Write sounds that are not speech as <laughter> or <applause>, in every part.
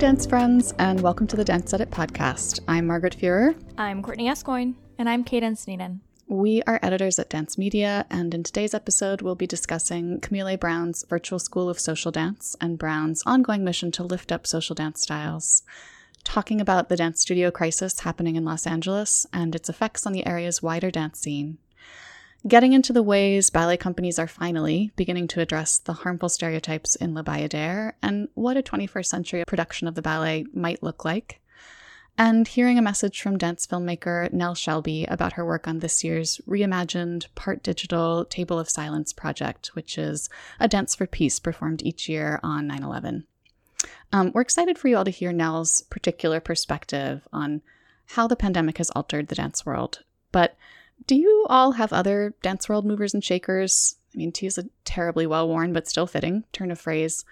Dance friends, and welcome to the Dance Edit podcast. I'm Margaret Fuhrer. I'm Courtney Escoyne. And I'm Cadence Neenan. We are editors at Dance Media, and in today's episode, we'll be discussing Camille Brown's Virtual School of Social Dance and Brown's ongoing mission to lift up social dance styles, talking about the dance studio crisis happening in Los Angeles and its effects on the area's wider dance scene, getting into the ways ballet companies are finally beginning to address the harmful stereotypes in La Bayadere and what a 21st century production of the ballet might look like. And hearing a message from dance filmmaker Nel Shelby about her work on this year's reimagined, part digital Table of Silence project, which is a dance for peace performed each year on 9 11. Um, we're excited for you all to hear Nel's particular perspective on how the pandemic has altered the dance world. But do you all have other dance world movers and shakers? I mean, to use a terribly well worn but still fitting turn of phrase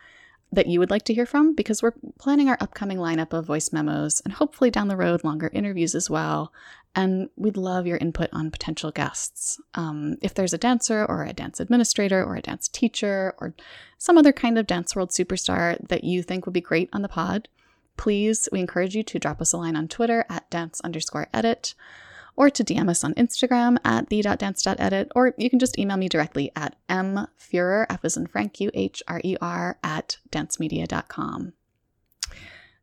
that you would like to hear from, because we're planning our upcoming lineup of voice memos and hopefully down the road longer interviews as well. And we'd love your input on potential guests. Um, if there's a dancer or a dance administrator or a dance teacher or some other kind of dance world superstar that you think would be great on the pod, please, we encourage you to drop us a line on Twitter at dance underscore edit or to DM us on Instagram at the.dance.edit, or you can just email me directly at mfuhrer, F as in Frank, U-H-R-E-R, at dancemedia.com.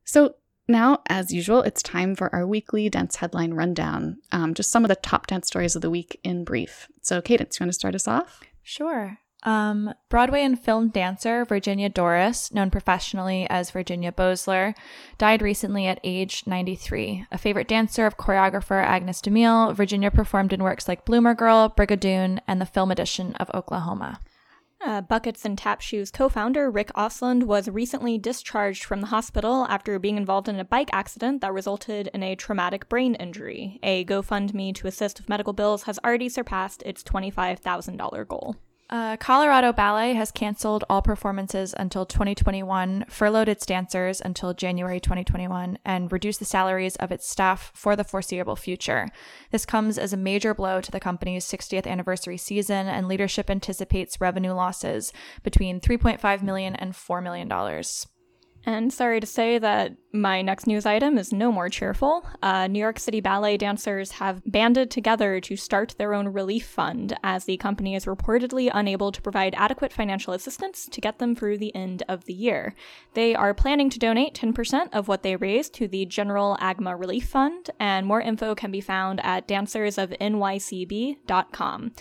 So now, as usual, it's time for our weekly dance headline rundown. Um, just some of the top dance stories of the week in brief. So, Cadence, you want to start us off? Sure. Um, Broadway and film dancer Virginia Doris, known professionally as Virginia Bosler, died recently at age 93. A favorite dancer of choreographer Agnes DeMille, Virginia performed in works like Bloomer Girl, Brigadoon, and the film edition of Oklahoma. Uh, Buckets and Tap Shoes co founder Rick Ostlund was recently discharged from the hospital after being involved in a bike accident that resulted in a traumatic brain injury. A GoFundMe to assist with medical bills has already surpassed its $25,000 goal. Uh, Colorado Ballet has canceled all performances until 2021, furloughed its dancers until January 2021, and reduced the salaries of its staff for the foreseeable future. This comes as a major blow to the company's 60th anniversary season, and leadership anticipates revenue losses between 3.5 million and 4 million dollars. And sorry to say that my next news item is no more cheerful. Uh, New York City ballet dancers have banded together to start their own relief fund as the company is reportedly unable to provide adequate financial assistance to get them through the end of the year. They are planning to donate 10% of what they raise to the General AGMA Relief Fund, and more info can be found at dancersofnycb.com.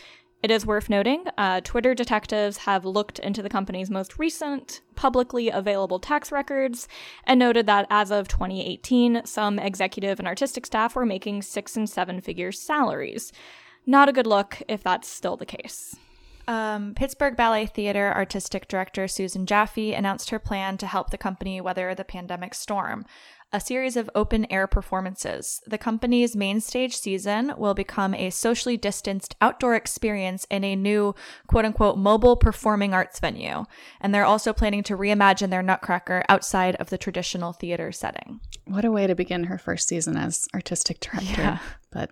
It is worth noting, uh, Twitter detectives have looked into the company's most recent publicly available tax records and noted that as of 2018, some executive and artistic staff were making six and seven figure salaries. Not a good look if that's still the case. Um, Pittsburgh Ballet Theater artistic director Susan Jaffe announced her plan to help the company weather the pandemic storm a series of open air performances. The company's main stage season will become a socially distanced outdoor experience in a new quote unquote mobile performing arts venue. And they're also planning to reimagine their Nutcracker outside of the traditional theater setting. What a way to begin her first season as artistic director. Yeah. But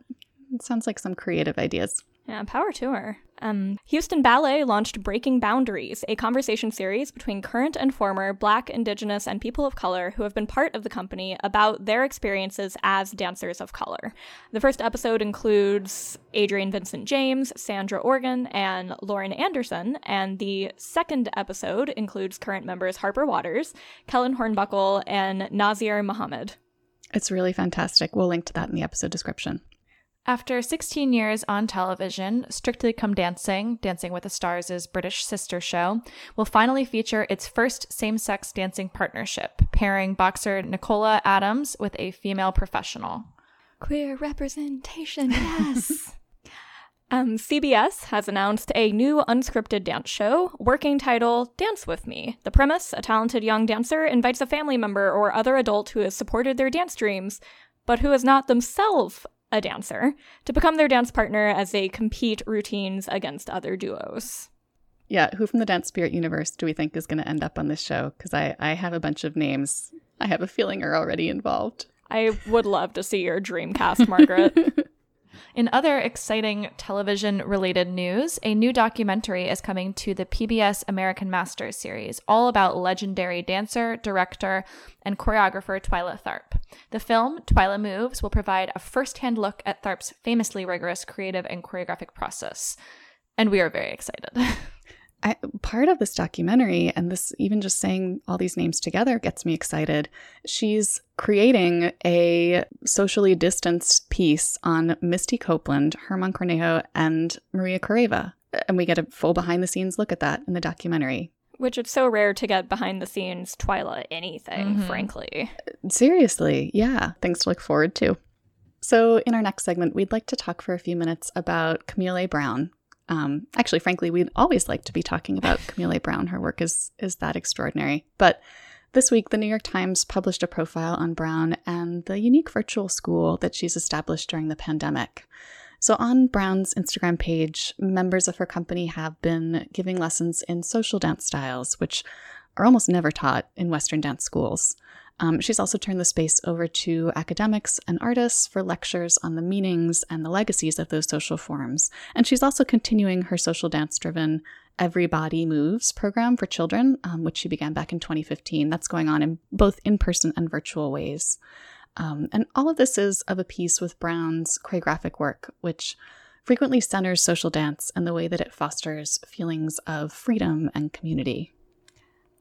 it sounds like some creative ideas. Yeah, power to her. Um, Houston Ballet launched Breaking Boundaries, a conversation series between current and former Black, Indigenous, and people of color who have been part of the company about their experiences as dancers of color. The first episode includes Adrian Vincent James, Sandra Organ, and Lauren Anderson, and the second episode includes current members Harper Watters, Kellen Hornbuckle, and Nazir Muhammad. It's really fantastic. We'll link to that in the episode description. After 16 years on television, Strictly Come Dancing, Dancing with the Stars' British sister show, will finally feature its first same sex dancing partnership, pairing boxer Nicola Adams with a female professional. Queer representation, <laughs> yes! <laughs> um, CBS has announced a new unscripted dance show, working title Dance With Me. The premise a talented young dancer invites a family member or other adult who has supported their dance dreams, but who is not themselves a dancer, to become their dance partner as they compete routines against other duos. Yeah, who from the Dance Spirit universe do we think is going to end up on this show? Because I, I have a bunch of names I have a feeling are already involved. I would love to see your dream cast, Margaret. <laughs> In other exciting television related news, a new documentary is coming to the PBS American Masters series, all about legendary dancer, director, and choreographer Twyla Tharp. The film, Twyla Moves, will provide a first hand look at Tharp's famously rigorous creative and choreographic process. And we are very excited. <laughs> I, part of this documentary, and this even just saying all these names together gets me excited. She's creating a socially distanced piece on Misty Copeland, Germán Cornejo, and Maria Khoreva. And we get a full behind the scenes look at that in the documentary. Which it's so rare to get behind the scenes Twyla anything, mm-hmm. frankly. Seriously, yeah. Things to look forward to. So, in our next segment, we'd like to talk for a few minutes about Camille Brown, um, actually, frankly, we'd always like to be talking about <laughs> Camille Brown. Her work is is that extraordinary. But this week, the New York Times published a profile on Brown and the unique virtual school that she's established during the pandemic. So, on Brown's Instagram page, members of her company have been giving lessons in social dance styles, which are almost never taught in Western dance schools. Um, she's also turned the space over to academics and artists for lectures on the meanings and the legacies of those social forms. And she's also continuing her social dance driven Every Body Moves program for children, um, which she began back in 2015. That's going on in both in person and virtual ways. Um, and all of this is of a piece with Brown's choreographic work, which frequently centers social dance and the way that it fosters feelings of freedom and community.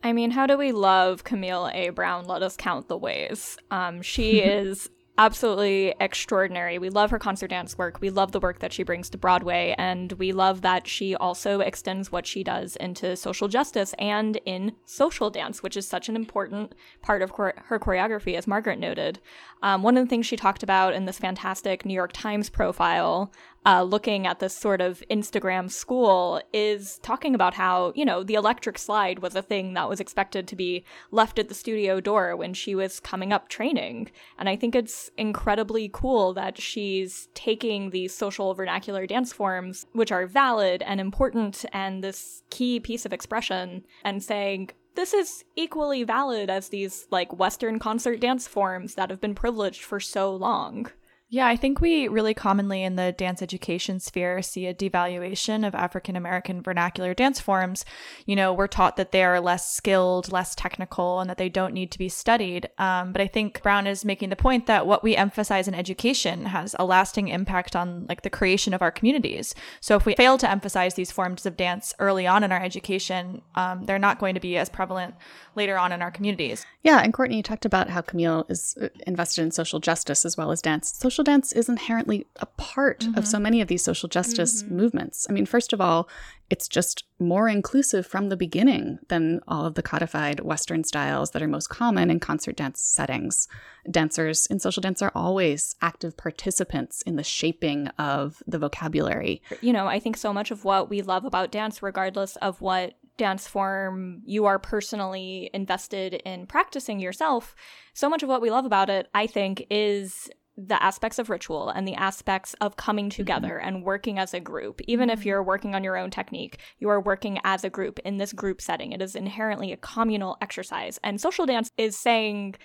I mean, how do we love Camille A. Brown? Let us count the ways. Um, she <laughs> is absolutely extraordinary. We love her concert dance work. We love the work that she brings to Broadway. And we love that she also extends what she does into social justice and in social dance, which is such an important part of her choreography, as Margaret noted. Um, one of the things she talked about in this fantastic New York Times profile uh, looking at this sort of Instagram school is talking about how, you know, the electric slide was a thing that was expected to be left at the studio door when she was coming up training. And I think it's incredibly cool that she's taking these social vernacular dance forms, which are valid and important and this key piece of expression, and saying, this is equally valid as these like Western concert dance forms that have been privileged for so long. Yeah, I think we really commonly in the dance education sphere see a devaluation of African American vernacular dance forms. You know, we're taught that they are less skilled, less technical, and that they don't need to be studied. Um, but I think Brown is making the point that what we emphasize in education has a lasting impact on like the creation of our communities. So if we fail to emphasize these forms of dance early on in our education, um, they're not going to be as prevalent later on in our communities. Yeah, and Courtney, you talked about how Camille is uh, invested in social justice as well as dance. Social dance is inherently a part mm-hmm. of so many of these social justice mm-hmm. movements. I mean, first of all, it's just more inclusive from the beginning than all of the codified Western styles that are most common in concert dance settings. Dancers in social dance are always active participants in the shaping of the vocabulary. You know, I think so much of what we love about dance, regardless of what dance form you are personally invested in practicing yourself, so much of what we love about it, I think, is the aspects of ritual and the aspects of coming mm-hmm. together mm-hmm. and working as a group. Even mm-hmm. if you're working on your own technique, you are working as a group in this group setting. It is inherently a communal exercise. And social dance is saying,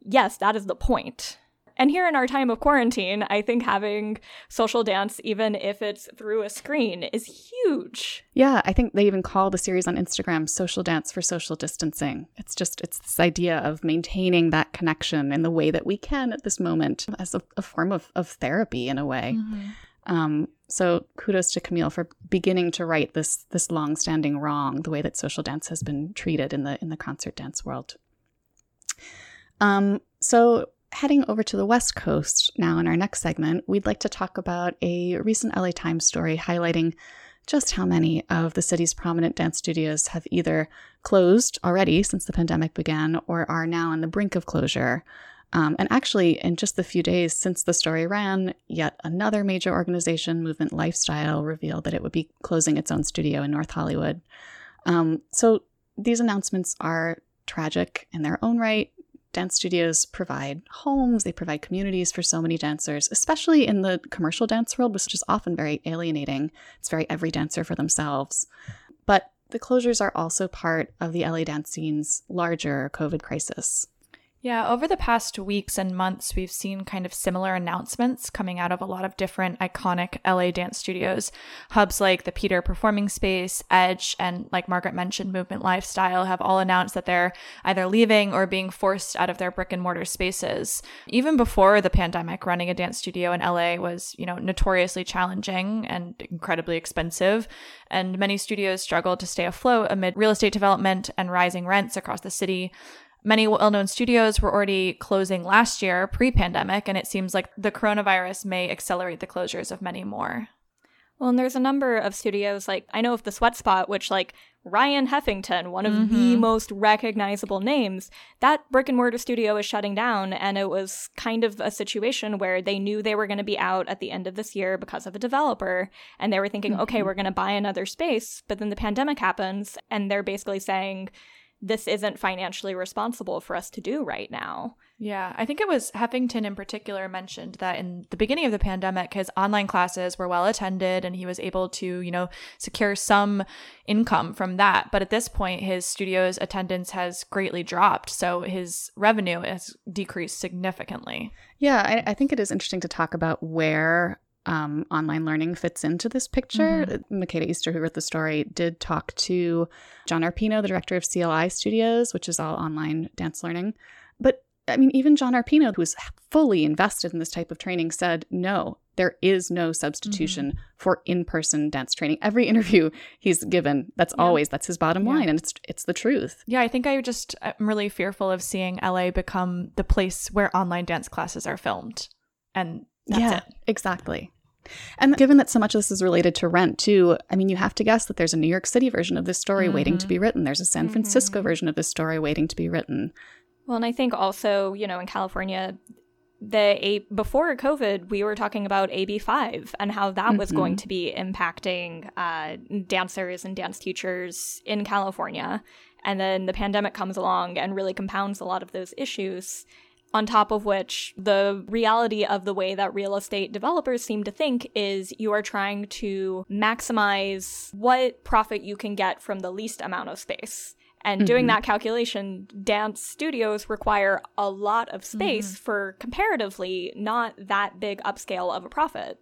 yes, that is the point. And here in our time of quarantine, I think having social dance, even if it's through a screen, is huge. Yeah, I think they even call the series on Instagram social dance for social distancing. It's just, it's this idea of maintaining that connection in the way that we can at this moment as a, a form of, of therapy in a way. Mm-hmm. Um, so kudos to Camille for beginning to right this this long-standing wrong, the way that social dance has been treated in the in the concert dance world. Um, so heading over to the West Coast now in our next segment, we'd like to talk about a recent LA Times story highlighting just how many of the city's prominent dance studios have either closed already since the pandemic began or are now on the brink of closure. Um, and actually, in just the few days since the story ran, yet another major organization, Movement Lifestyle, revealed that it would be closing its own studio in North Hollywood. Um, so these announcements are tragic in their own right, dance studios provide homes, they provide communities for so many dancers, especially in the commercial dance world, which is often very alienating. It's very every dancer for themselves. But the closures are also part of the LA dance scene's larger COVID crisis. Yeah, over the past weeks and months, we've seen kind of similar announcements coming out of a lot of different iconic LA dance studios. Hubs like the Pieter Performing Space, Edge, and like Margaret mentioned, Movement Lifestyle have all announced that they're either leaving or being forced out of their brick and mortar spaces. Even before the pandemic, running a dance studio in LA was, you know, notoriously challenging and incredibly expensive. And many studios struggled to stay afloat amid real estate development and rising rents across the city. Many well known studios were already closing last year, pre pandemic, and it seems like the coronavirus may accelerate the closures of many more. Well, and there's a number of studios, like I know of the Sweat Spot, which, like Ryan Heffington, one of mm-hmm. the most recognizable names, that brick and mortar studio is shutting down. And it was kind of a situation where they knew they were going to be out at the end of this year because of a developer. And they were thinking, mm-hmm. okay, we're going to buy another space. But then the pandemic happens, and they're basically saying, this isn't financially responsible for us to do right now. Yeah, I think it was Heffington in particular mentioned that in the beginning of the pandemic, his online classes were well attended and he was able to, you know, secure some income from that. But at this point, his studio's attendance has greatly dropped. So his revenue has decreased significantly. Yeah, I, I think it is interesting to talk about where um, online learning fits into this picture. Mm-hmm. Makeda Easter, who wrote the story, did talk to John Arpino, the director of CLI Studios, which is all online dance learning. But I mean, even John Arpino, who's fully invested in this type of training, said, no, there is no substitution mm-hmm. for in-person dance training. Every interview he's given, that's yeah. always that's his bottom yeah. line, and it's it's the truth. Yeah, I think I just I'm really fearful of seeing LA become the place where online dance classes are filmed, and that's yeah, it. Exactly. And given that so much of this is related to rent, too, I mean, you have to guess that there's a New York City version of this story mm-hmm. waiting to be written. There's a San Francisco mm-hmm. version of this story waiting to be written. Well, and I think also, you know, in California, the a before COVID, we were talking about AB5 and how that mm-hmm. was going to be impacting uh, dancers and dance teachers in California. And then the pandemic comes along and really compounds a lot of those issues on top of which, the reality of the way that real estate developers seem to think is you are trying to maximize what profit you can get from the least amount of space. And mm-hmm. doing that calculation, dance studios require a lot of space mm-hmm. for comparatively not that big upscale of a profit.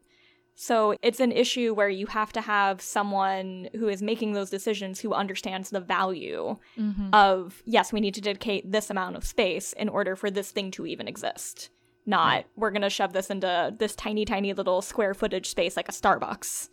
So it's an issue where you have to have someone who is making those decisions who understands the value mm-hmm. of, yes, we need to dedicate this amount of space in order for this thing to even exist not we're going to shove this into this tiny tiny little square footage space like a starbucks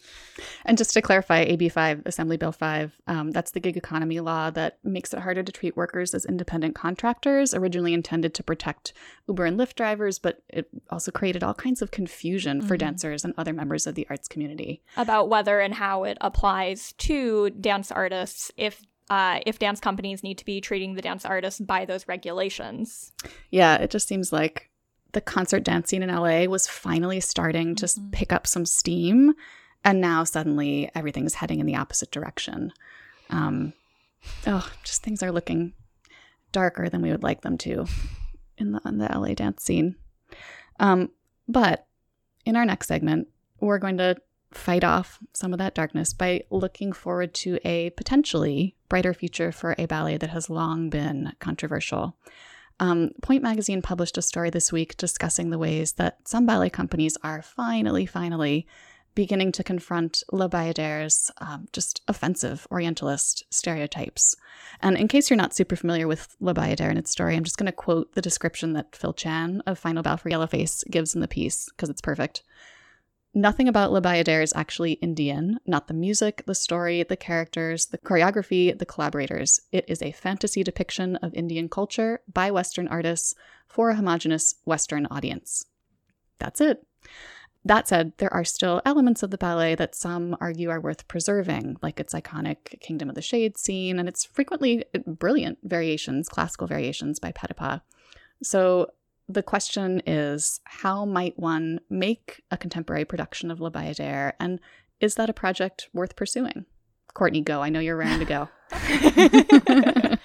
and just to clarify ab5 assembly bill 5 um, that's the gig economy law that makes it harder to treat workers as independent contractors originally intended to protect uber and lyft drivers but it also created all kinds of confusion mm-hmm. for dancers and other members of the arts community about whether and how it applies to dance artists if uh, if dance companies need to be treating the dance artists by those regulations. Yeah, it just seems like the concert dance scene in LA was finally starting to mm-hmm. pick up some steam. And now suddenly everything's heading in the opposite direction. Um, oh, just things are looking darker than we would like them to in the, in the LA dance scene. Um, but in our next segment, we're going to fight off some of that darkness by looking forward to a potentially brighter future for a ballet that has long been controversial. Um, Pointe Magazine published a story this week discussing the ways that some ballet companies are finally, finally beginning to confront Le Bayadere's um, just offensive Orientalist stereotypes. And in case you're not super familiar with Le Bayadere and its story, I'm just going to quote the description that Phil Chan of Final Bow for Yellowface gives in the piece because it's perfect. Nothing about Le Bayadere is actually Indian, not the music, the story, the characters, the choreography, the collaborators. It is a fantasy depiction of Indian culture by Western artists for a homogenous Western audience. That's it. That said, there are still elements of the ballet that some argue are worth preserving, like its iconic Kingdom of the Shades scene and its frequently brilliant variations, classical variations by Petipa. So the question is how might one make a contemporary production of La Bayadere, and is that a project worth pursuing? Courtney, go. I know you're raring to go. <laughs> <laughs>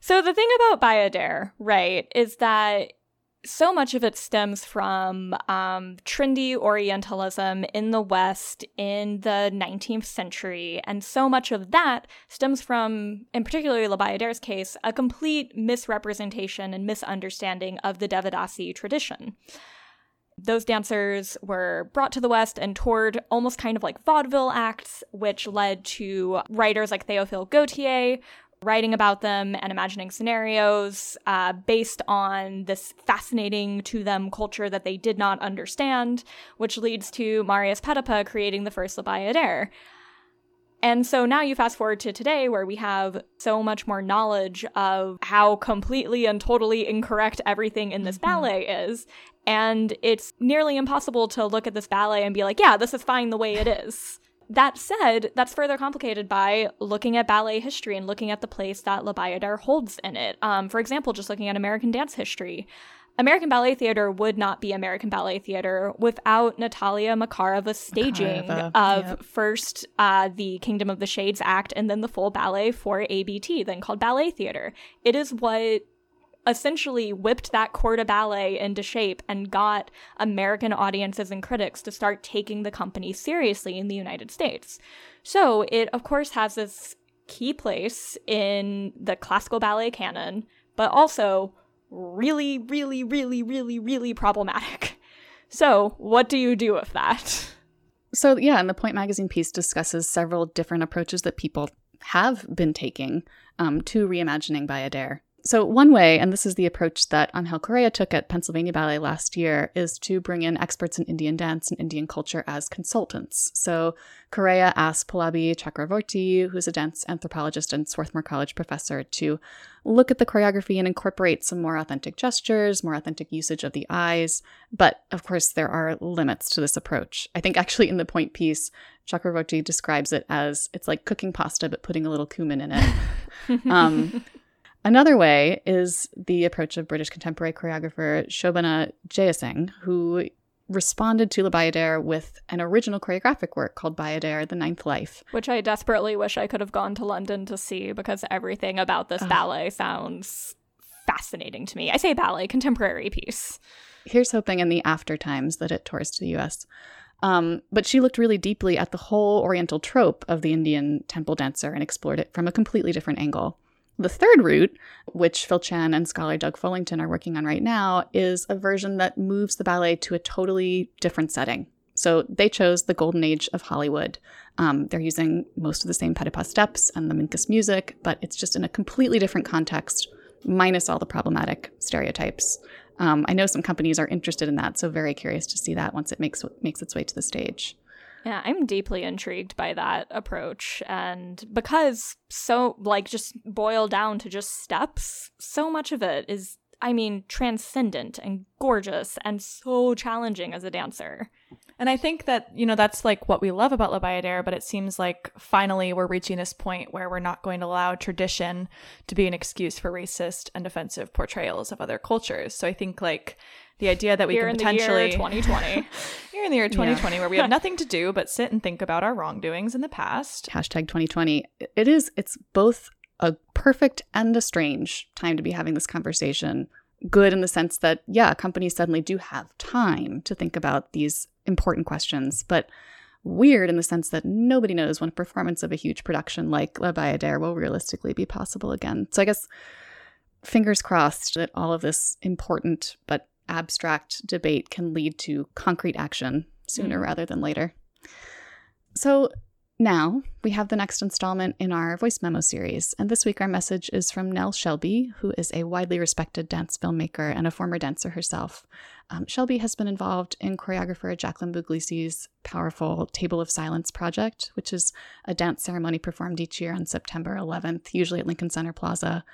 so the thing about Bayadere, right, is that so much of it stems from um, trendy Orientalism in the West in the 19th century. And so much of that stems from, in particularly La Bayadere's case, a complete misrepresentation and misunderstanding of the Devadasi tradition. Those dancers were brought to the West and toured almost kind of like vaudeville acts, which led to writers like Théophile Gautier writing about them and imagining scenarios uh, based on this fascinating to them culture that they did not understand, which leads to Marius Petipa creating the first La Bayadere. And so now you fast forward to today where we have so much more knowledge of how completely and totally incorrect everything in this mm-hmm. ballet is. And it's nearly impossible to look at this ballet and be like, yeah, this is fine the way it is. That said, that's further complicated by looking at ballet history and looking at the place that La Bayadere holds in it. Um, for example, just looking at American dance history. American Ballet Theater would not be American Ballet Theater without Natalia Makarova's staging Makarova, of yep. first uh, the Kingdom of the Shades act and then the full ballet for ABT, then called Ballet Theater. It is what essentially whipped that corps de ballet into shape and got American audiences and critics to start taking the company seriously in the United States. So it, of course, has this key place in the classical ballet canon, but also really, really, really, really, really problematic. <laughs> So, what do you do with that? So, yeah, and the Pointe Magazine piece discusses several different approaches that people have been taking um, to reimagining Bayadere. So, one way, and this is the approach that Angel Corella took at Pennsylvania Ballet last year, is to bring in experts in Indian dance and Indian culture as consultants. So, Corella asked Pallabi Chakravorty, who's a dance anthropologist and Swarthmore College professor, to look at the choreography and incorporate some more authentic gestures, more authentic usage of the eyes. But of course, there are limits to this approach. I think actually in the Pointe piece, Chakravorty describes it as it's like cooking pasta but putting a little cumin in it. <laughs> um, Another way is the approach of British contemporary choreographer Shobana Jeyasingh, who responded to La Bayadere with an original choreographic work called Bayadere, The Ninth Life. Which I desperately wish I could have gone to London to see because everything about this uh, ballet sounds fascinating to me. I say ballet, contemporary piece. Here's hoping in the after times that it tours to the US. Um, but she looked really deeply at the whole Oriental trope of the Indian temple dancer and explored it from a completely different angle. The third route, which Phil Chan and scholar Doug Fullington are working on right now, is a version that moves the ballet to a totally different setting. So they chose the golden age of Hollywood. Um, they're using most of the same Petipa steps and the Minkus music, but it's just in a completely different context, minus all the problematic stereotypes. Um, I know some companies are interested in that, so very curious to see that once it makes makes its way to the stage. Yeah, I'm deeply intrigued by that approach. And because so, like, just boil down to just steps, so much of it is, I mean, transcendent and gorgeous and so challenging as a dancer. And I think that, you know, that's like what we love about La Bayadere, but it seems like finally we're reaching this point where we're not going to allow tradition to be an excuse for racist and offensive portrayals of other cultures. So I think like the idea that we here can potentially 2020 here in the year 2020 <laughs> yeah. where we have <laughs> nothing to do but sit and think about our wrongdoings in the past. Hashtag 2020 it is it's both a perfect and a strange time to be having this conversation. Good in the sense that yeah companies suddenly do have time to think about these important questions but weird in the sense that nobody knows when a performance of a huge production like La Bayadere will realistically be possible again. So i guess fingers crossed that all of this important but abstract debate can lead to concrete action sooner mm. rather than later. So now we have the next installment in our voice memo series, and this week our message is from Nel Shelby, who is a widely respected dance filmmaker and a former dancer herself. Um, Shelby has been involved in choreographer Jacqueline Buglisi's powerful Table of Silence project, which is a dance ceremony performed each year on September 11th, usually at Lincoln Center Plaza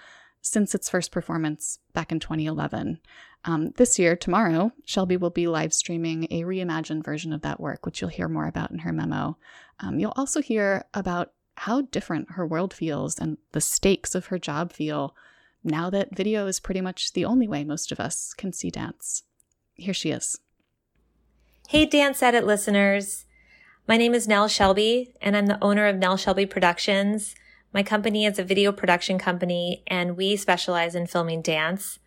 since its first performance back in 2011. Um, this year, tomorrow, Shelby will be live streaming a reimagined version of that work, which you'll hear more about in her memo. Um, you'll also hear about how different her world feels and the stakes of her job feel now that video is pretty much the only way most of us can see dance. Here she is. Hey, Dance Edit listeners. My name is Nel Shelby, and I'm the owner of Nel Shelby Productions my company is a video production company and we specialize in filming dance.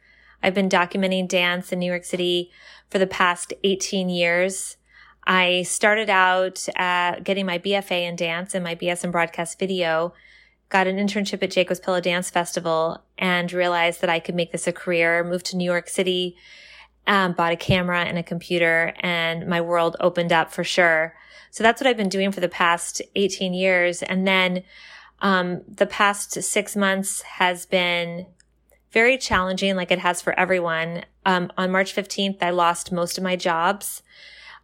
I've been documenting dance in New York City for the past 18 years. I started out uh, getting my BFA in dance and my BS in broadcast video, got an internship at Jacob's Pillow Dance Festival, and realized that I could make this a career. Moved to New York City, um, bought a camera and a computer, and my world opened up for sure. So that's what I've been doing for the past 18 years. And then um, the past six months has been very challenging, like it has for everyone. Um, on March 15th, I lost most of my jobs.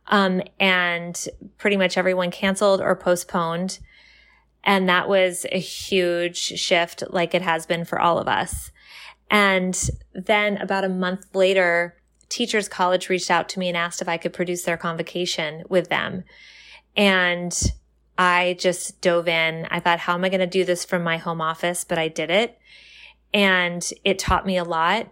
Um, and pretty much everyone canceled or postponed. And that was a huge shift, like it has been for all of us. And then about a month later, Teachers College reached out to me and asked if I could produce their convocation with them. And I just dove in. I thought, how am I going to do this from my home office? But I did it and it taught me a lot.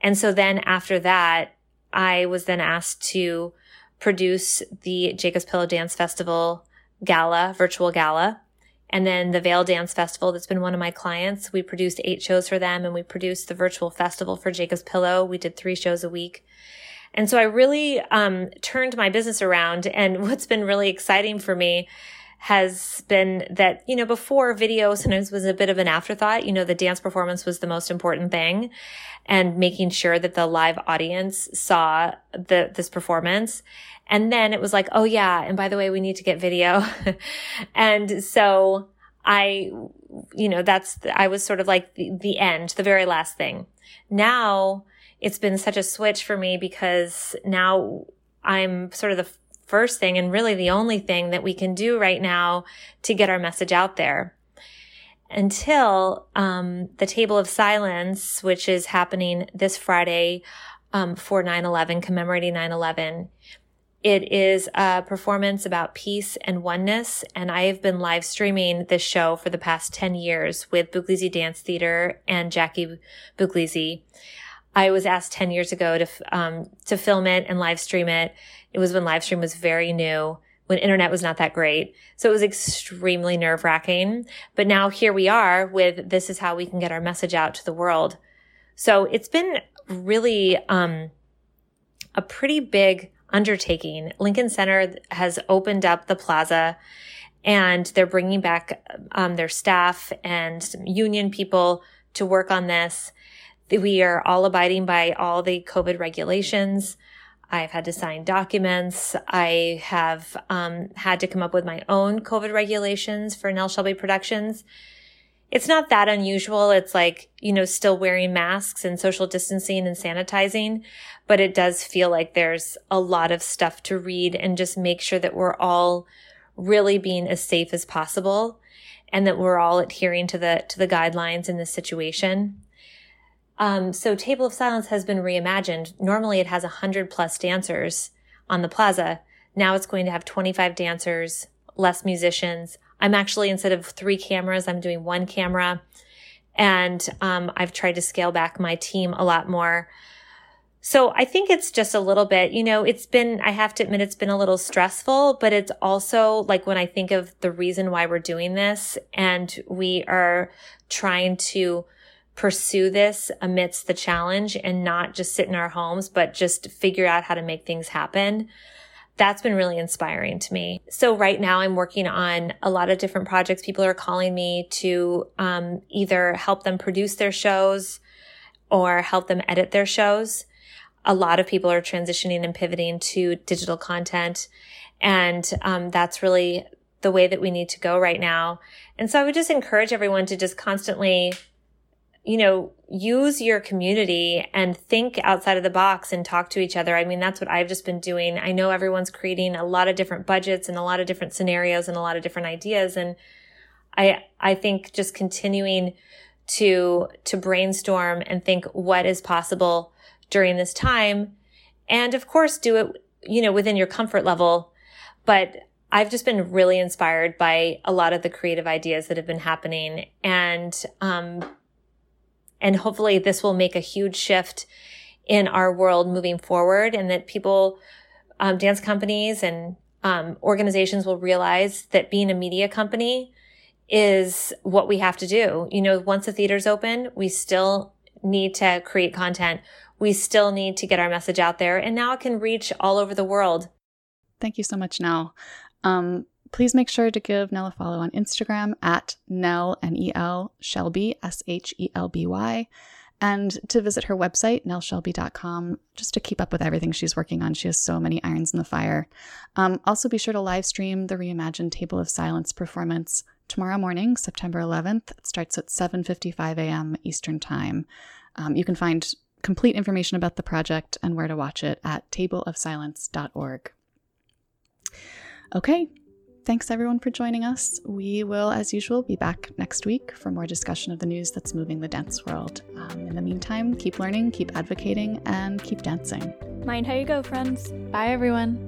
And so then after that, I was then asked to produce the Jacob's Pillow Dance Festival gala, virtual gala. And then the Vail Dance Festival, that's been one of my clients. We produced eight shows for them and we produced the virtual festival for Jacob's Pillow. We did three shows a week. And so I really um, turned my business around. And <laughs> what's been really exciting for me has been that, you know, before video sometimes was a bit of an afterthought. You know, the dance performance was the most important thing and making sure that the live audience saw the, this performance. And then it was like, oh yeah. And by the way, we need to get video. <laughs> and so I, you know, that's, I was sort of like the, the end, the very last thing. Now it's been such a switch for me because now I'm sort of the first thing and really the only thing that we can do right now to get our message out there. Until um, the Table of Silence, which is happening this Friday um, for 9 11, commemorating 9 11. It is a performance about peace and oneness. And I have been live streaming this show for the past 10 years with Buglisi Dance Theater and Jackie Buglisi. I was asked 10 years ago to, um, to film it and live stream it. It was when live stream was very new, when internet was not that great. So it was extremely nerve wracking. But now here we are with this is how we can get our message out to the world. So it's been really, um, a pretty big undertaking. Lincoln Center has opened up the plaza and they're bringing back um, their staff and some union people to work on this. We are all abiding by all the COVID regulations. I've had to sign documents. I have um, had to come up with my own COVID regulations for Nel Shelby Productions. It's not that unusual. It's like, you know, still wearing masks and social distancing and sanitizing, but it does feel like there's a lot of stuff to read and just make sure that we're all really being as safe as possible and that we're all adhering to the, to the guidelines in this situation. Um, so Table of Silence has been reimagined. Normally it has 100 plus dancers on the plaza. Now it's going to have 25 dancers, less musicians. I'm actually, instead of three cameras, I'm doing one camera. And um, I've tried to scale back my team a lot more. So I think it's just a little bit, you know, it's been, I have to admit, it's been a little stressful, but it's also like when I think of the reason why we're doing this and we are trying to pursue this amidst the challenge and not just sit in our homes, but just figure out how to make things happen. That's been really inspiring to me. So right now I'm working on a lot of different projects. People are calling me to um, either help them produce their shows or help them edit their shows. A lot of people are transitioning and pivoting to digital content. And um, that's really the way that we need to go right now. And so I would just encourage everyone to just constantly you know, use your community and think outside of the box and talk to each other. I mean, that's what I've just been doing. I know everyone's creating a lot of different budgets and a lot of different scenarios and a lot of different ideas. And I, I think just continuing to, to brainstorm and think what is possible during this time. And of course, do it, you know, within your comfort level. But I've just been really inspired by a lot of the creative ideas that have been happening. And, um, and hopefully this will make a huge shift in our world moving forward and that people, um, dance companies and um, organizations will realize that being a media company is what we have to do. You know, once the theater's open, we still need to create content. We still need to get our message out there, and now it can reach all over the world. Thank you so much, Nel. Um, please make sure to give Nel a follow on Instagram at Nel, N E L, Shelby, S H E L B Y, and to visit her website, nelshelby.com, just to keep up with everything she's working on. She has so many irons in the fire. Um, also, be sure to live stream the reimagined Table of Silence performance tomorrow morning, September 11th. It starts at 7:55 a.m. Eastern Time. Um, you can find complete information about the project and where to watch it at tableofsilence.org. Okay, thanks everyone for joining us. We will, as usual, be back next week for more discussion of the news that's moving the dance world. Um, in the meantime, keep learning, keep advocating, and keep dancing. Mind how you go, friends. Bye, everyone.